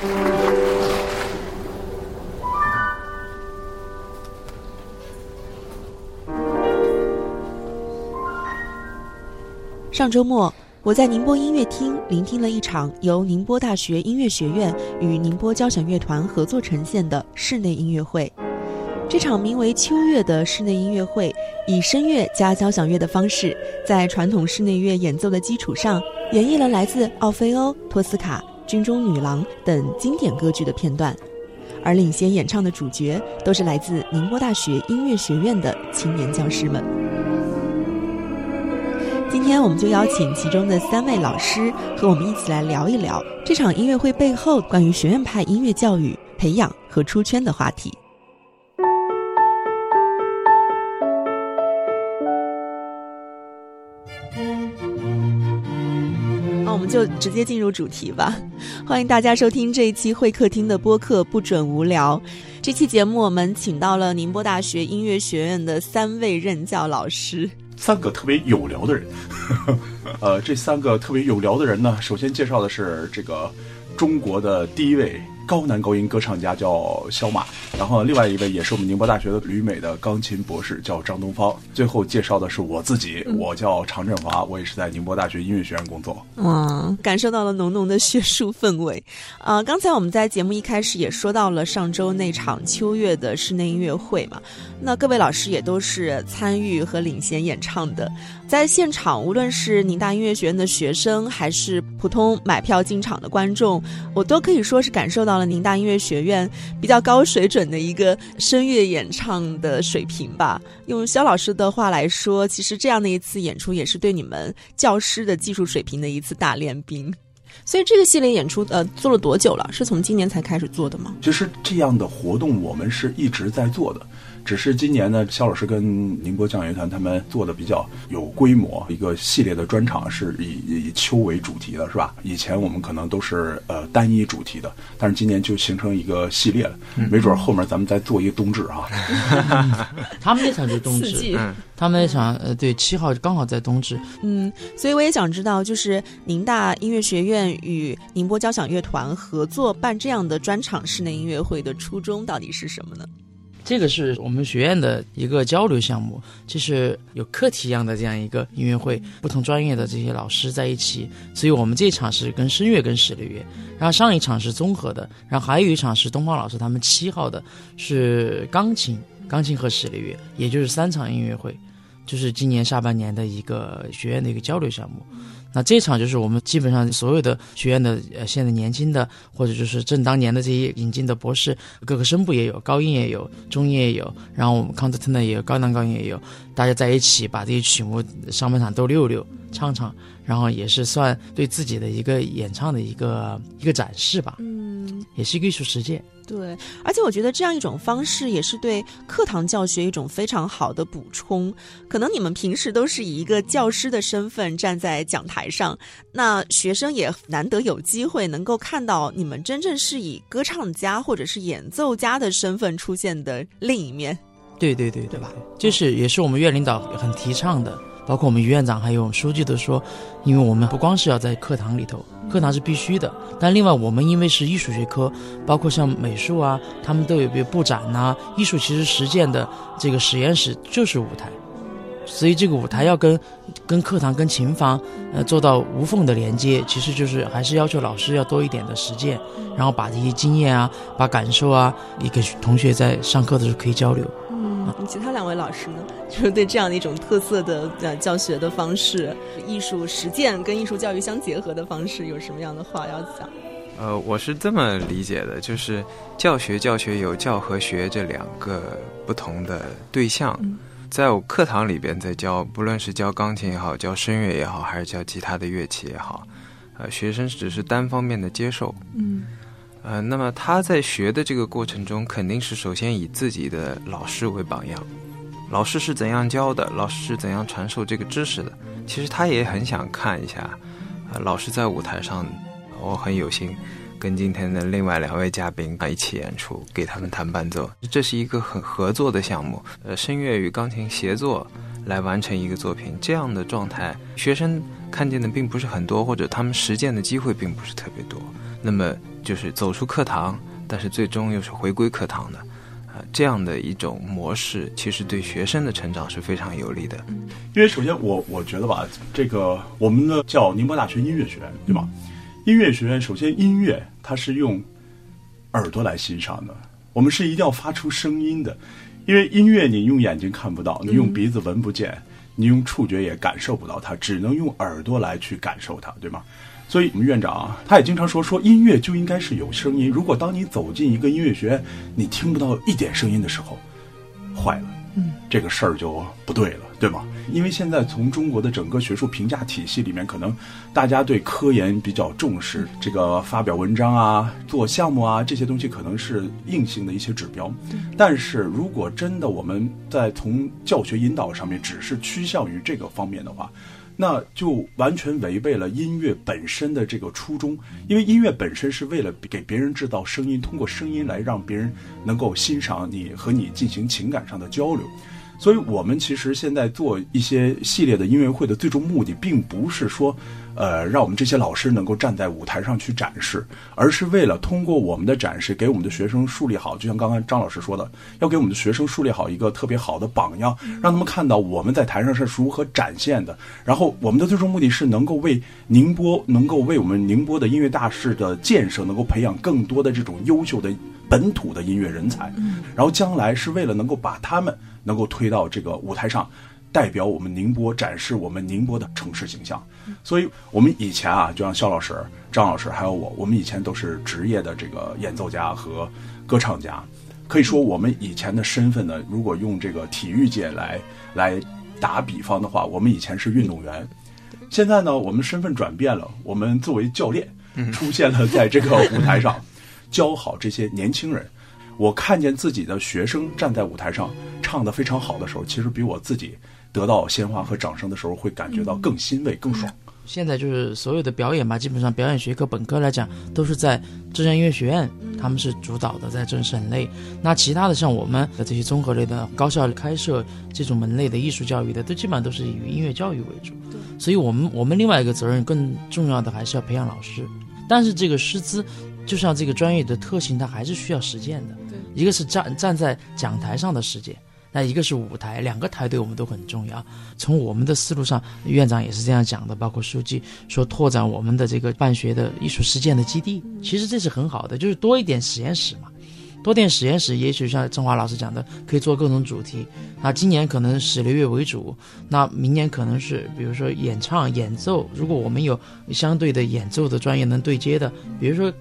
上周末，我在宁波音乐厅聆听了一场由宁波大学音乐学院与宁波交响乐团合作呈现的室内音乐会。这场名为《秋月》的室内音乐会，以声乐加交响乐的方式，在传统室内乐演奏的基础上，演绎了来自奥菲欧、托斯卡、军中女郎等经典歌剧的片段。而领衔演唱的主角，都是来自宁波大学音乐学院的青年教师们。今天我们就邀请其中的三位老师和我们一起来聊一聊这场音乐会背后关于学院派音乐教育培养和出圈的话题。就直接进入主题吧，欢迎大家收听这一期会客厅的播客，不准无聊。这期节目我们请到了宁波大学音乐学院的三位任教老师。三个特别有聊的人，呃，这三个特别有聊的人呢，首先介绍的是这个中国的第一位。高男高音歌唱家叫肖马，然后另外一位也是我们宁波大学的旅美的钢琴博士叫张东方。最后介绍的是我自己，我叫常振华，我也是在宁波大学音乐学院工作。哇，感受到了浓浓的学术氛围。啊，刚才我们在节目一开始也说到了上周那场秋月的室内音乐会嘛，那各位老师也都是参与和领衔演唱的。在现场，无论是宁大音乐学院的学生，还是普通买票进场的观众，我都可以说是感受到。宁大音乐学院比较高水准的一个声乐演唱的水平吧。用肖老师的话来说，其实这样的一次演出也是对你们教师的技术水平的一次大练兵。所以这个系列演出呃做了多久了？是从今年才开始做的吗？其实这样的活动我们是一直在做的。只是今年呢，肖老师跟宁波交响乐团他们做的比较有规模，一个系列的专场是以以秋为主题的，是吧？以前我们可能都是呃单一主题的，但是今年就形成一个系列了，没准后面咱们再做一个冬至 哈。他们那场就冬至，他们那场呃对七号刚好在冬至。嗯，所以我也想知道，就是宁大音乐学院与宁波交响乐团合作办这样的专场室内音乐会的初衷到底是什么呢？这个是我们学院的一个交流项目，就是有课题一样的这样一个音乐会，不同专业的这些老师在一起，所以我们这一场是跟声乐跟室内乐，然后上一场是综合的，然后还有一场是东方老师他们七号的，是钢琴、钢琴和室内乐，也就是三场音乐会，就是今年下半年的一个学院的一个交流项目。那这场就是我们基本上所有的学院的呃现在年轻的或者就是正当年的这些引进的博士，各个声部也有，高音也有，中音也有，然后我们康特特呢也有，高男高音也有，大家在一起把这些曲目上半场都溜溜唱唱，然后也是算对自己的一个演唱的一个一个展示吧，嗯，也是一个艺术实践。对，而且我觉得这样一种方式也是对课堂教学一种非常好的补充。可能你们平时都是以一个教师的身份站在讲台上，那学生也难得有机会能够看到你们真正是以歌唱家或者是演奏家的身份出现的另一面。对对对，对吧？这是也是我们院领导很提倡的。包括我们于院长还有我们书记都说，因为我们不光是要在课堂里头，课堂是必须的，但另外我们因为是艺术学科，包括像美术啊，他们都有别布展呐，艺术其实实践的这个实验室就是舞台，所以这个舞台要跟跟课堂跟琴房呃做到无缝的连接，其实就是还是要求老师要多一点的实践，然后把这些经验啊，把感受啊，也给同学在上课的时候可以交流。其他两位老师呢，就是对这样的一种特色的呃教学的方式，艺术实践跟艺术教育相结合的方式，有什么样的话要讲？呃，我是这么理解的，就是教学教学有教和学这两个不同的对象，在我课堂里边在教，不论是教钢琴也好，教声乐也好，还是教其他的乐器也好，呃，学生只是单方面的接受，嗯。呃，那么他在学的这个过程中，肯定是首先以自己的老师为榜样，老师是怎样教的，老师是怎样传授这个知识的。其实他也很想看一下，呃，老师在舞台上，我很有幸跟今天的另外两位嘉宾一起演出，给他们弹伴奏。这是一个很合作的项目，呃，声乐与钢琴协作来完成一个作品，这样的状态，学生看见的并不是很多，或者他们实践的机会并不是特别多。那么。就是走出课堂，但是最终又是回归课堂的，啊，这样的一种模式，其实对学生的成长是非常有利的。因为首先我我觉得吧，这个我们的叫宁波大学音乐学院，对吧？音乐学院首先音乐它是用耳朵来欣赏的，我们是一定要发出声音的，因为音乐你用眼睛看不到，你用鼻子闻不见，你用触觉也感受不到它，只能用耳朵来去感受它，对吗？所以我们院长啊，他也经常说，说音乐就应该是有声音。如果当你走进一个音乐学院，你听不到一点声音的时候，坏了，嗯，这个事儿就不对了，对吗？因为现在从中国的整个学术评价体系里面，可能大家对科研比较重视，这个发表文章啊、做项目啊这些东西可能是硬性的一些指标。但是如果真的我们在从教学引导上面只是趋向于这个方面的话，那就完全违背了音乐本身的这个初衷，因为音乐本身是为了给别人制造声音，通过声音来让别人能够欣赏你和你进行情感上的交流。所以，我们其实现在做一些系列的音乐会的最终目的，并不是说，呃，让我们这些老师能够站在舞台上去展示，而是为了通过我们的展示，给我们的学生树立好，就像刚刚张老师说的，要给我们的学生树立好一个特别好的榜样，让他们看到我们在台上是如何展现的。然后，我们的最终目的是能够为宁波，能够为我们宁波的音乐大势的建设，能够培养更多的这种优秀的本土的音乐人才。然后，将来是为了能够把他们。能够推到这个舞台上，代表我们宁波展示我们宁波的城市形象。所以，我们以前啊，就像肖老师、张老师还有我，我们以前都是职业的这个演奏家和歌唱家。可以说，我们以前的身份呢，如果用这个体育界来来打比方的话，我们以前是运动员。现在呢，我们身份转变了，我们作为教练出现了在这个舞台上，教好这些年轻人。我看见自己的学生站在舞台上唱得非常好的时候，其实比我自己得到鲜花和掌声的时候会感觉到更欣慰、更爽。现在就是所有的表演吧，基本上表演学科本科来讲都是在浙江音乐学院，他们是主导的，在这省内。那其他的像我们的这些综合类的高校开设这种门类的艺术教育的，都基本上都是以音乐教育为主。所以我们我们另外一个责任更重要的还是要培养老师，但是这个师资，就像这个专业的特性，它还是需要实践的。一个是站站在讲台上的实践，那一个是舞台，两个台对我们都很重要。从我们的思路上，院长也是这样讲的，包括书记说拓展我们的这个办学的艺术实践的基地，其实这是很好的，就是多一点实验室嘛，多点实验室，也许像郑华老师讲的，可以做各种主题。那今年可能史流乐为主，那明年可能是比如说演唱、演奏，如果我们有相对的演奏的专业能对接的，比如说。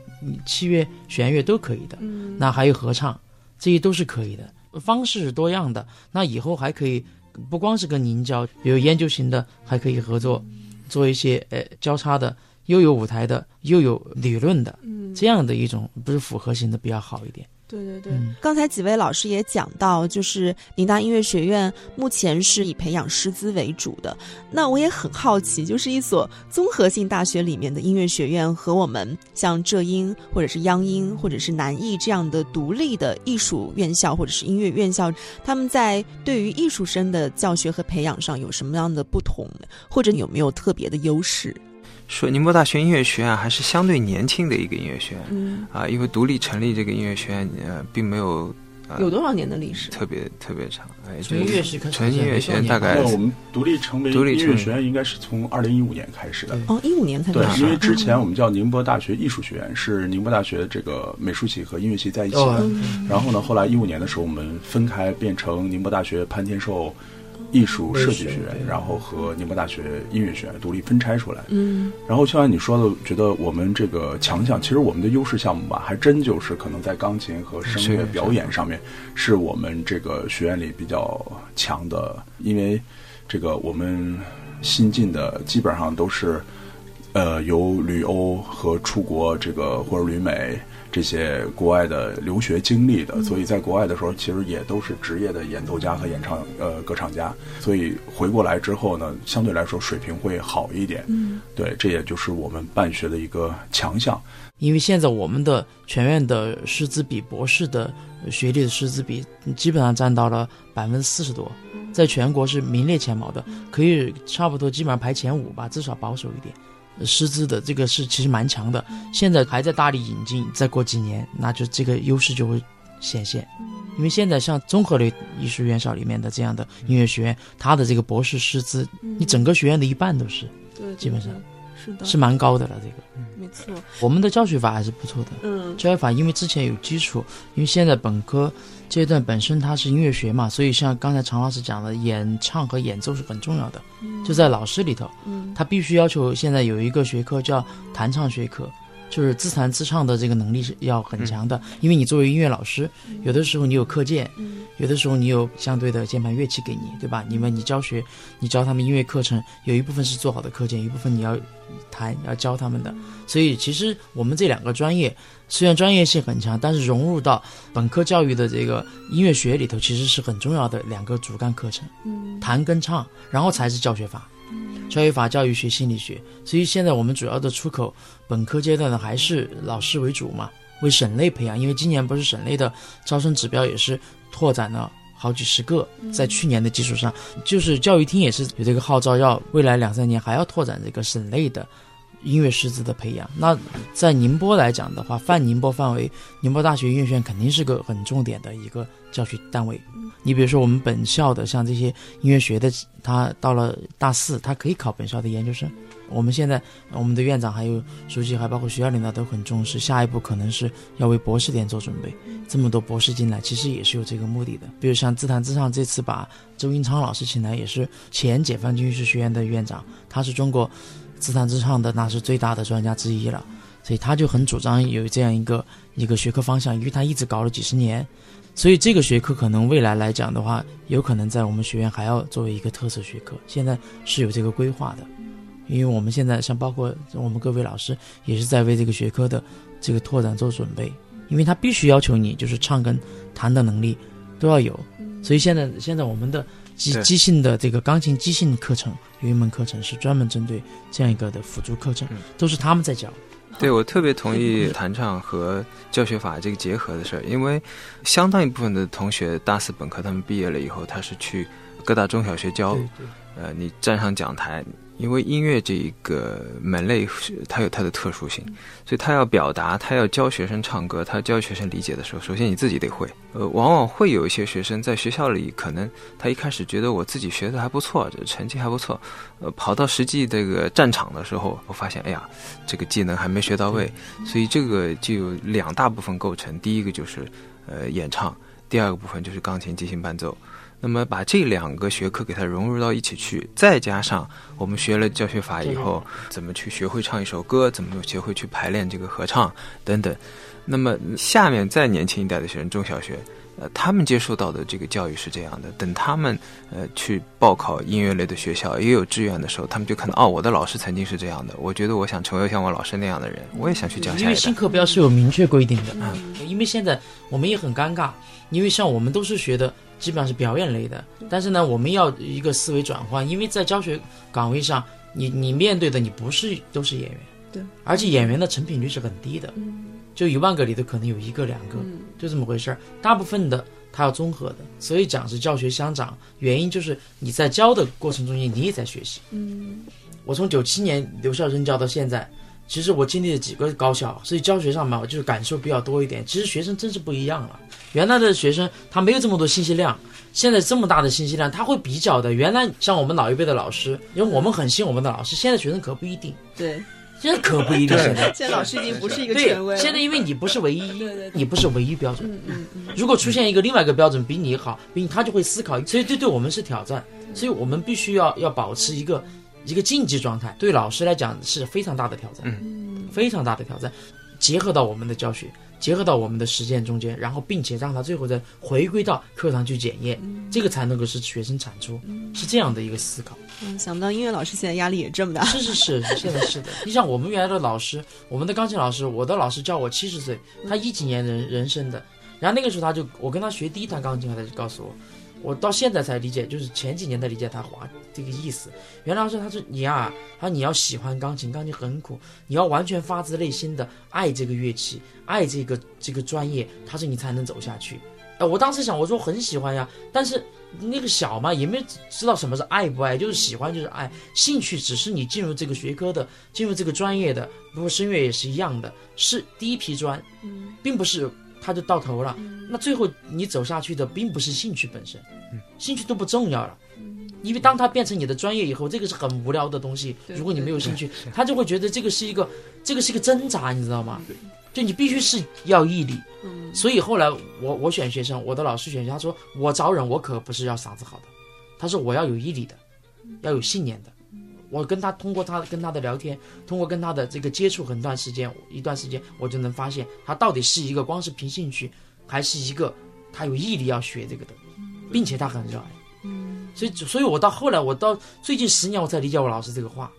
器乐、弦乐都可以的，那还有合唱，这些都是可以的，方式是多样的。那以后还可以不光是跟您教，有研究型的，还可以合作，做一些呃交叉的，又有舞台的，又有理论的，这样的一种不是复合型的比较好一点。对对对，刚才几位老师也讲到，就是宁大音乐学院目前是以培养师资为主的。那我也很好奇，就是一所综合性大学里面的音乐学院，和我们像浙音或者是央音或者是南艺这样的独立的艺术院校或者是音乐院校，他们在对于艺术生的教学和培养上有什么样的不同，或者有没有特别的优势？说宁波大学音乐学院还是相对年轻的一个音乐学院，嗯啊，因为独立成立这个音乐学院，呃，并没有有多少年的历史，特别特别长。哎，纯音乐学纯音乐学院大概我们独立成为音乐学院应该是从二零一五年开始的。哦，一五年才对，因为之前我们叫宁波大学艺术学院，是宁波大学这个美术系和音乐系在一起的。然后呢，后来一五年的时候，我们分开变成宁波大学潘天寿。艺术设计学院，然后和宁波大学音乐学院独立分拆出来。嗯，然后就像你说的，觉得我们这个强项，其实我们的优势项目吧，还真就是可能在钢琴和声乐表演上面，是我们这个学院里比较强的。因为这个我们新进的基本上都是，呃，由旅欧和出国这个或者旅美。这些国外的留学经历的，所以在国外的时候，其实也都是职业的演奏家和演唱呃歌唱家，所以回过来之后呢，相对来说水平会好一点。嗯，对，这也就是我们办学的一个强项。因为现在我们的全院的师资比博士的学历的师资比基本上占到了百分之四十多，在全国是名列前茅的，可以差不多基本上排前五吧，至少保守一点。师资的这个是其实蛮强的，现在还在大力引进，再过几年，那就这个优势就会显现。因为现在像综合类艺术院校里面的这样的音乐学院，它的这个博士师资，你整个学院的一半都是，对，基本上是的，是蛮高的了。这个没错，我们的教学法还是不错的。嗯，教学法因为之前有基础，因为现在本科阶段本身它是音乐学嘛，所以像刚才常老师讲的，演唱和演奏是很重要的，就在老师里头，嗯，他必须要求现在有一个学科叫弹唱学科。就是自弹自唱的这个能力是要很强的，因为你作为音乐老师，有的时候你有课件，有的时候你有相对的键盘乐器给你，对吧？你们你教学，你教他们音乐课程，有一部分是做好的课件，一部分你要弹要教他们的。所以其实我们这两个专业虽然专业性很强，但是融入到本科教育的这个音乐学里头，其实是很重要的两个主干课程，弹跟唱，然后才是教学法。教育法、教育学、心理学，所以现在我们主要的出口本科阶段呢还是老师为主嘛，为省内培养。因为今年不是省内的招生指标也是拓展了好几十个，在去年的基础上，就是教育厅也是有这个号召，要未来两三年还要拓展这个省内的。音乐师资的培养，那在宁波来讲的话，泛宁波范围，宁波大学音乐学院肯定是个很重点的一个教学单位。你比如说我们本校的，像这些音乐学的，他到了大四，他可以考本校的研究生。我们现在我们的院长还有书记，还包括学校领导都很重视，下一步可能是要为博士点做准备。这么多博士进来，其实也是有这个目的的。比如像自弹自唱，这次把周英昌老师请来，也是前解放军艺术学院的院长，他是中国。自弹自唱的那是最大的专家之一了，所以他就很主张有这样一个一个学科方向，因为他一直搞了几十年，所以这个学科可能未来来讲的话，有可能在我们学院还要作为一个特色学科，现在是有这个规划的，因为我们现在像包括我们各位老师也是在为这个学科的这个拓展做准备，因为他必须要求你就是唱跟弹的能力都要有，所以现在现在我们的。即即兴的这个钢琴即兴课程有一门课程是专门针对这样一个的辅助课程，都是他们在教。对我特别同意弹唱和教学法这个结合的事儿，因为相当一部分的同学大四本科他们毕业了以后，他是去各大中小学教，呃，你站上讲台。因为音乐这一个门类，它有它的特殊性，所以他要表达，他要教学生唱歌，他教学生理解的时候，首先你自己得会。呃，往往会有一些学生在学校里，可能他一开始觉得我自己学的还不错，这成绩还不错，呃，跑到实际这个战场的时候，我发现，哎呀，这个技能还没学到位，所以这个就有两大部分构成，第一个就是呃演唱，第二个部分就是钢琴即兴伴奏。那么把这两个学科给它融入到一起去，再加上我们学了教学法以后，怎么去学会唱一首歌，怎么学会去排练这个合唱等等。那么下面再年轻一代的学生，中小学，呃，他们接受到的这个教育是这样的。等他们呃去报考音乐类的学校，也有志愿的时候，他们就看到哦，我的老师曾经是这样的。我觉得我想成为像我老师那样的人，我也想去教下一代。因为新课标是有明确规定的，嗯，因为现在我们也很尴尬，因为像我们都是学的。基本上是表演类的，但是呢，我们要一个思维转换，因为在教学岗位上，你你面对的你不是都是演员，对，而且演员的成品率是很低的，就一万个里头可能有一个两个，就这么回事儿。大部分的他要综合的，所以讲是教学相长，原因就是你在教的过程中间你也在学习。嗯，我从九七年留校任教到现在。其实我经历了几个高校，所以教学上嘛，我就是感受比较多一点。其实学生真是不一样了。原来的学生他没有这么多信息量，现在这么大的信息量，他会比较的。原来像我们老一辈的老师，因为我们很信我们的老师，现在学生可不一定。对，现在可不一定。现在现在老师已经不是一个权威。现在因为你不是唯一，对对，你不是唯一标准。嗯嗯嗯。如果出现一个另外一个标准比你好，比你他就会思考，所以这对我们是挑战。所以我们必须要要保持一个一个竞技状态，对老师来讲是非常大的挑战。嗯。非常大的挑战，结合到我们的教学，结合到我们的实践中间，然后并且让他最后再回归到课堂去检验，这个才能够使学生产出，是这样的一个思考。嗯，想不到音乐老师现在压力也这么大。是是是，现在是的。你像我们原来的老师，我们的钢琴老师，我的老师教我七十岁，他一几年人人生的，然后那个时候他就我跟他学第一堂钢琴，他就告诉我。我到现在才理解，就是前几年才理解他话这个意思。原来是他说你啊，他说你要喜欢钢琴，钢琴很苦，你要完全发自内心的爱这个乐器，爱这个这个专业，他说你才能走下去。哎，我当时想，我说很喜欢呀，但是那个小嘛，也没知道什么是爱不爱，就是喜欢就是爱，兴趣只是你进入这个学科的，进入这个专业的，不过声乐也是一样的，是第一批砖，嗯并不是它就到头了。那最后你走下去的并不是兴趣本身，兴趣都不重要了。因为当他变成你的专业以后，这个是很无聊的东西。如果你没有兴趣，他就会觉得这个是一个，这个是一个挣扎，你知道吗？就你必须是要毅力。嗯所以后来我我选学生，我的老师选学生，他说我招人我可不是要嗓子好的，他说我要有毅力的，要有信念的。我跟他通过他跟他的聊天，通过跟他的这个接触很段时间，一段时间我就能发现他到底是一个光是凭兴趣，还是一个他有毅力要学这个的，并且他很热爱。嗯所以，所以我到后来，我到最近十年，我才理解我老师这个话，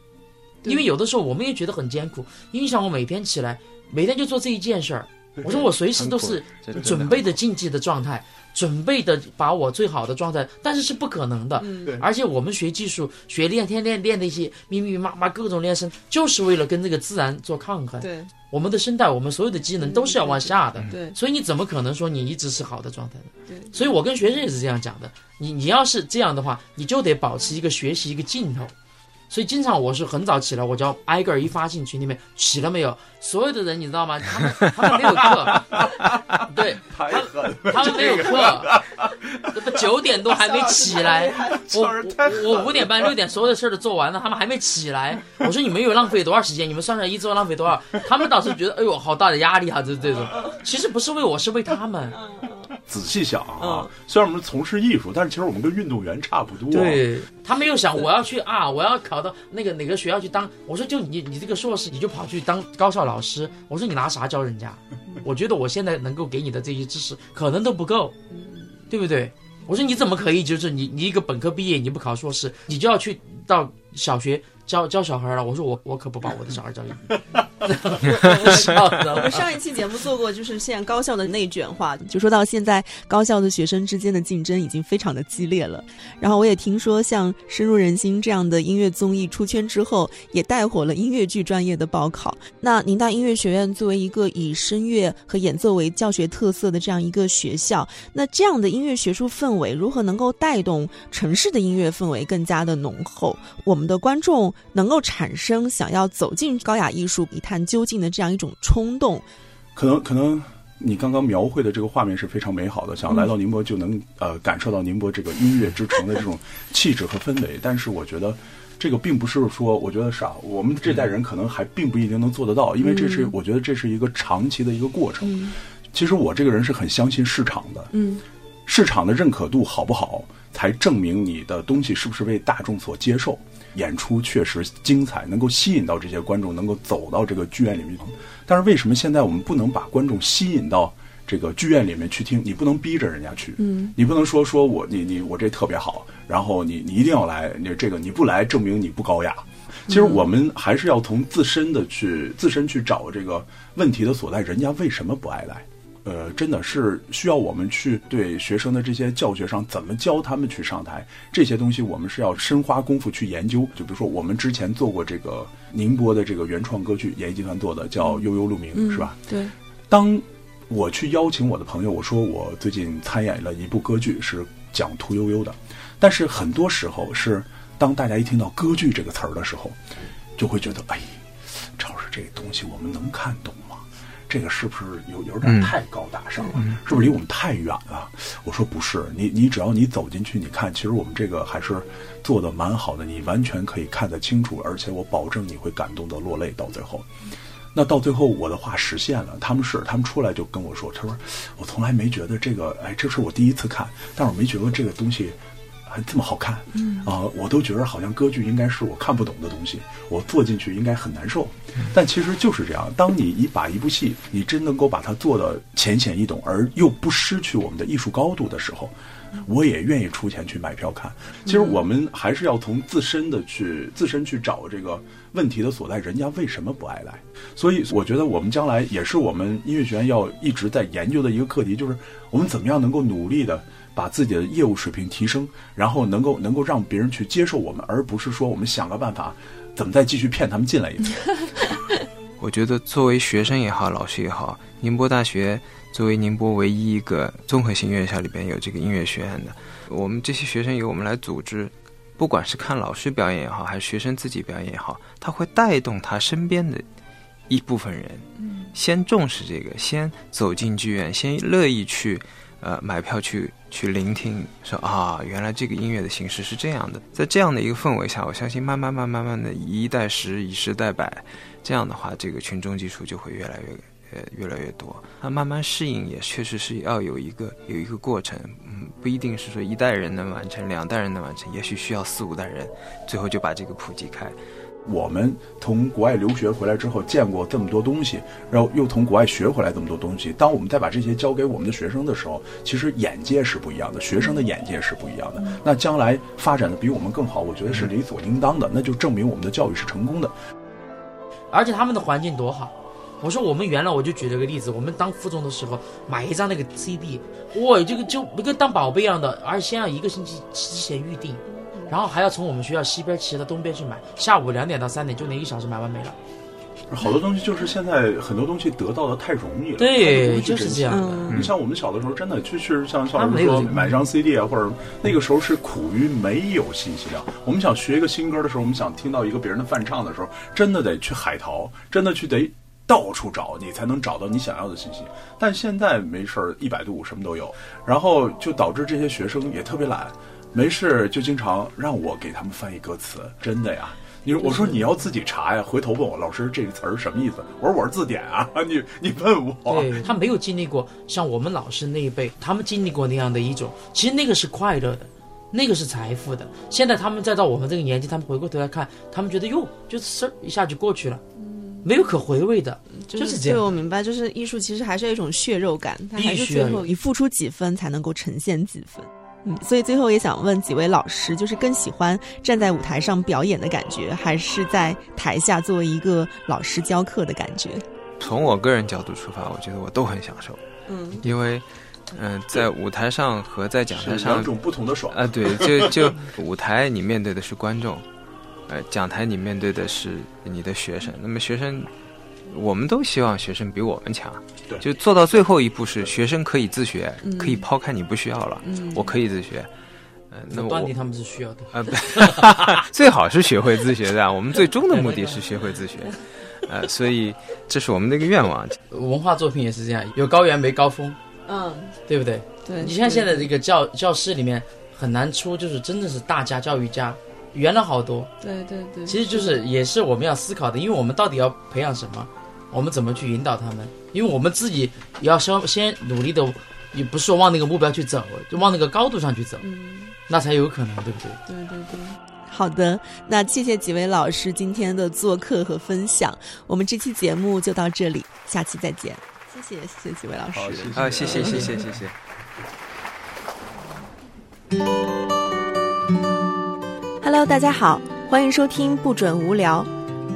因为有的时候我们也觉得很艰苦。因为像我每天起来，每天就做这一件事儿，我说我随时都是准备的竞技的状态，准备的把我最好的状态，但是是不可能的。嗯而且我们学技术、学练天练练那些密密麻麻各种练声，就是为了跟这个自然做抗衡。对我们的声带，我们所有的机能都是要往下的。对所以你怎么可能说你一直是好的状态呢？对所以我跟学生也是这样讲的。你你要是这样的话，你就得保持一个学习一个劲头。所以经常我是很早起来，我就要挨个儿一发进群里面起了没有？所有的人你知道吗？他们他们没有课，对，太狠，他们没有课，九点多还没起来，我我我五点半六点所有的事儿都做完了，他们还没起来。我说你们有浪费多少时间？你们算算一周浪费多少？他们倒是觉得哎呦好大的压力啊，这这种。其实不是为我，是为他们。仔细想啊嗯，虽然我们从事艺术，但是其实我们跟运动员差不多。，对他没有想我要去啊，我要考到那个哪个学校去当。我说就你你这个硕士，你就跑去当高校老师。我说你拿啥教人家？我觉得我现在能够给你的这些知识可能都不够，对不对？我说你怎么可以就是你你一个本科毕业你不考硕士，你就要去到小学教教小孩了？我说我我可不把我的小孩教给你，我们上一期节目做过，就是现在高校的内卷化，就说到现在高校的学生之间的竞争已经非常的激烈了。然后我也听说，像《深入人心》这样的音乐综艺出圈之后，也带火了音乐剧专业的报考。那宁大音乐学院作为一个以声乐和演奏为教学特色的这样一个学校，那这样的音乐学术氛围如何能够带动城市的音乐氛围更加的浓厚？我们的观众能够产生想要走进高雅艺术一探究竟的这样一种冲动。可能可能你刚刚描绘的这个画面是非常美好的，想来到宁波就能呃感受到宁波这个音乐之城的这种气质和氛围。但是我觉得这个并不是说，我觉得是啊，我们这代人可能还并不一定能做得到，因为这是我觉得这是一个长期的一个过程。嗯其实我这个人是很相信市场的，嗯市场的认可度好不好，才证明你的东西是不是被大众所接受。演出确实精彩，能够吸引到这些观众，能够走到这个剧院里面。但是为什么现在我们不能把观众吸引到这个剧院里面去听？你不能逼着人家去，嗯，你不能说说我你你我这特别好，然后你你一定要来，你这个你不来证明你不高雅。其实我们还是要从自身的去自身去找这个问题的所在，人家为什么不爱来？呃，真的是需要我们去对学生的这些教学上怎么教他们去上台，这些东西我们是要深花功夫去研究。就比如说我们之前做过这个宁波的这个原创歌剧，演艺集团做的叫《悠悠鹿鸣》，是吧？对，当我去邀请我的朋友，我说我最近参演了一部歌剧，是讲屠呦呦的。但是很多时候是当大家一听到歌剧这个词儿的时候，就会觉得，哎，赵老师这东西我们能看懂吗？这个是不是有有点太高大上了？是不是离我们太远了？我说不是，你你只要你走进去，你看，其实我们这个还是做的蛮好的，你完全可以看得清楚，而且我保证你会感动的落泪到最后。那到最后我的话实现了，他们是他们出来就跟我说，他说我从来没觉得这个，哎，这是我第一次看，但是我没觉得这个东西还这么好看，嗯啊、我都觉得好像歌剧应该是我看不懂的东西，我坐进去应该很难受，但其实就是这样，当你一把一部戏，你真能够把它做的浅显易懂，而又不失去我们的艺术高度的时候。我也愿意出钱去买票看。其实我们还是要从自身的去自身去找这个问题的所在，人家为什么不爱来？所以我觉得我们将来也是我们音乐学院要一直在研究的一个课题，就是我们怎么样能够努力的把自己的业务水平提升，然后能够能够让别人去接受我们，而不是说我们想个办法怎么再继续骗他们进来一次。我觉得作为学生也好，老师也好，宁波大学作为宁波唯一一个综合性院校里边有这个音乐学院的，我们这些学生由我们来组织，不管是看老师表演也好，还是学生自己表演也好，他会带动他身边的一部分人，先重视这个，先走进剧院，先乐意去。呃，买票去去聆听，说啊，原来这个音乐的形式是这样的。在这样的一个氛围下，我相信慢慢慢慢慢的以一代十，以十代百，这样的话，这个群众基础就会越来越呃越来越多。那慢慢适应也确实是要有一个有一个过程，嗯，不一定是说一代人能完成，两代人能完成，也许需要四五代人，最后就把这个普及开。我们从国外留学回来之后，见过这么多东西，然后又从国外学回来这么多东西。当我们再把这些教给我们的学生的时候，其实眼界是不一样的，学生的眼界是不一样的。那将来发展的比我们更好，我觉得是理所应当的。那就证明我们的教育是成功的。而且他们的环境多好！我说我们原来我就举了个例子，我们当附中的时候买一张那个 CD，哇，这个就跟当宝贝一样的，而且先要一个星期提前预定。然后还要从我们学校西边骑到东边去买，下午两点到三点就那一小时买完没了。好多东西就是现在很多东西得到的太容易了，对，就是这样的。你像我们小的时候，真的就是像像老师说买张 CD 啊，或者那个时候是苦于没有信息量。我们想学一个新歌的时候，我们想听到一个别人的翻唱的时候，真的得去海淘，真的去得到处找，你才能找到你想要的信息。但现在没事儿，一百度什么都有，然后就导致这些学生也特别懒。没事就经常让我给他们翻译歌词，真的呀？你说我说你要自己查呀，回头问我老师这个词儿什么意思？我说我是字典啊，你你问我。对他没有经历过像我们老师那一辈，他们经历过那样的一种，其实那个是快乐的，那个是财富的。现在他们再到我们这个年纪，他们回过头来看，他们觉得哟，就是事儿一下就过去了，没有可回味的，就是这样。对我明白，就是艺术其实还是一种血肉感，它还是最后你付出几分才能够呈现几分。嗯，所以最后也想问几位老师，就是更喜欢站在舞台上表演的感觉，还是在台下作为一个老师教课的感觉？从我个人角度出发，我觉得我都很享受。嗯，因为，嗯，在舞台上和在讲台上两种不同的爽啊。对，就就 舞台你面对的是观众，呃，讲台你面对的是你的学生。那么学生。我们都希望学生比我们强，对，就做到最后一步是学生可以自学，可以抛开你不需要了，我可以自学。呃，那断定他们是需要的啊，最好是学会自学的。我们最终的目的是学会自学，呃，所以这是我们的一个愿望。文化作品也是这样，有高原没高峰，嗯，对不对？对。你像现在这个教教室里面很难出，就是真的是大家教育家。圆了好多，对对对，其实就是。也是我们要思考的，因为我们到底要培养什么，我们怎么去引导他们？因为我们自己要先先努力的，也不是说往那个目标去走，就往那个高度上去走，嗯，那才有可能，对不对？对对对，好的，那谢谢几位老师今天的做客和分享，我们这期节目就到这里，下期再见，谢谢谢谢几位老师，啊，谢谢谢谢谢谢。Hello，大家好，欢迎收听不准无聊。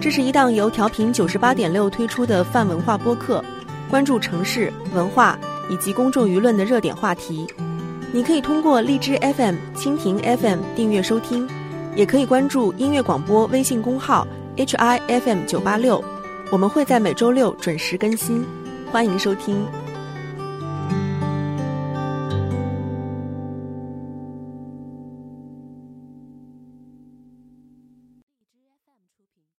这是一档由调频九十八点六推出的泛文化播客，关注城市文化以及公众舆论的热点话题。你可以通过荔枝 FM、蜻蜓 FM 订阅收听，也可以关注音乐广播微信公号 HIFM 九八六，我们会在每周六准时更新，欢迎收听。